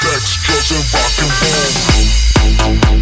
sex, drugs, and rock and roll.